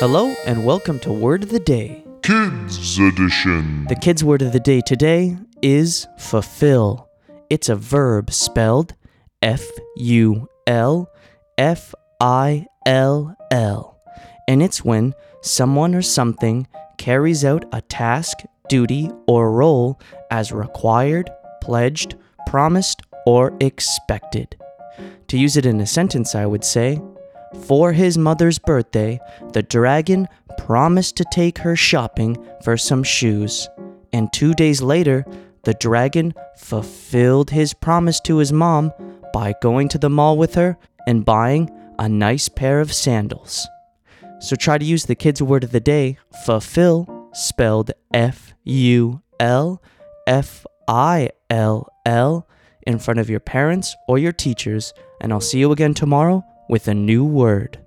Hello and welcome to Word of the Day. Kids Edition. The kids' word of the day today is fulfill. It's a verb spelled F U L F I L L. And it's when someone or something carries out a task, duty, or role as required, pledged, promised, or expected. To use it in a sentence, I would say, for his mother's birthday, the dragon promised to take her shopping for some shoes. And two days later, the dragon fulfilled his promise to his mom by going to the mall with her and buying a nice pair of sandals. So try to use the kids' word of the day, fulfill, spelled F U L F I L L, in front of your parents or your teachers, and I'll see you again tomorrow with a new word.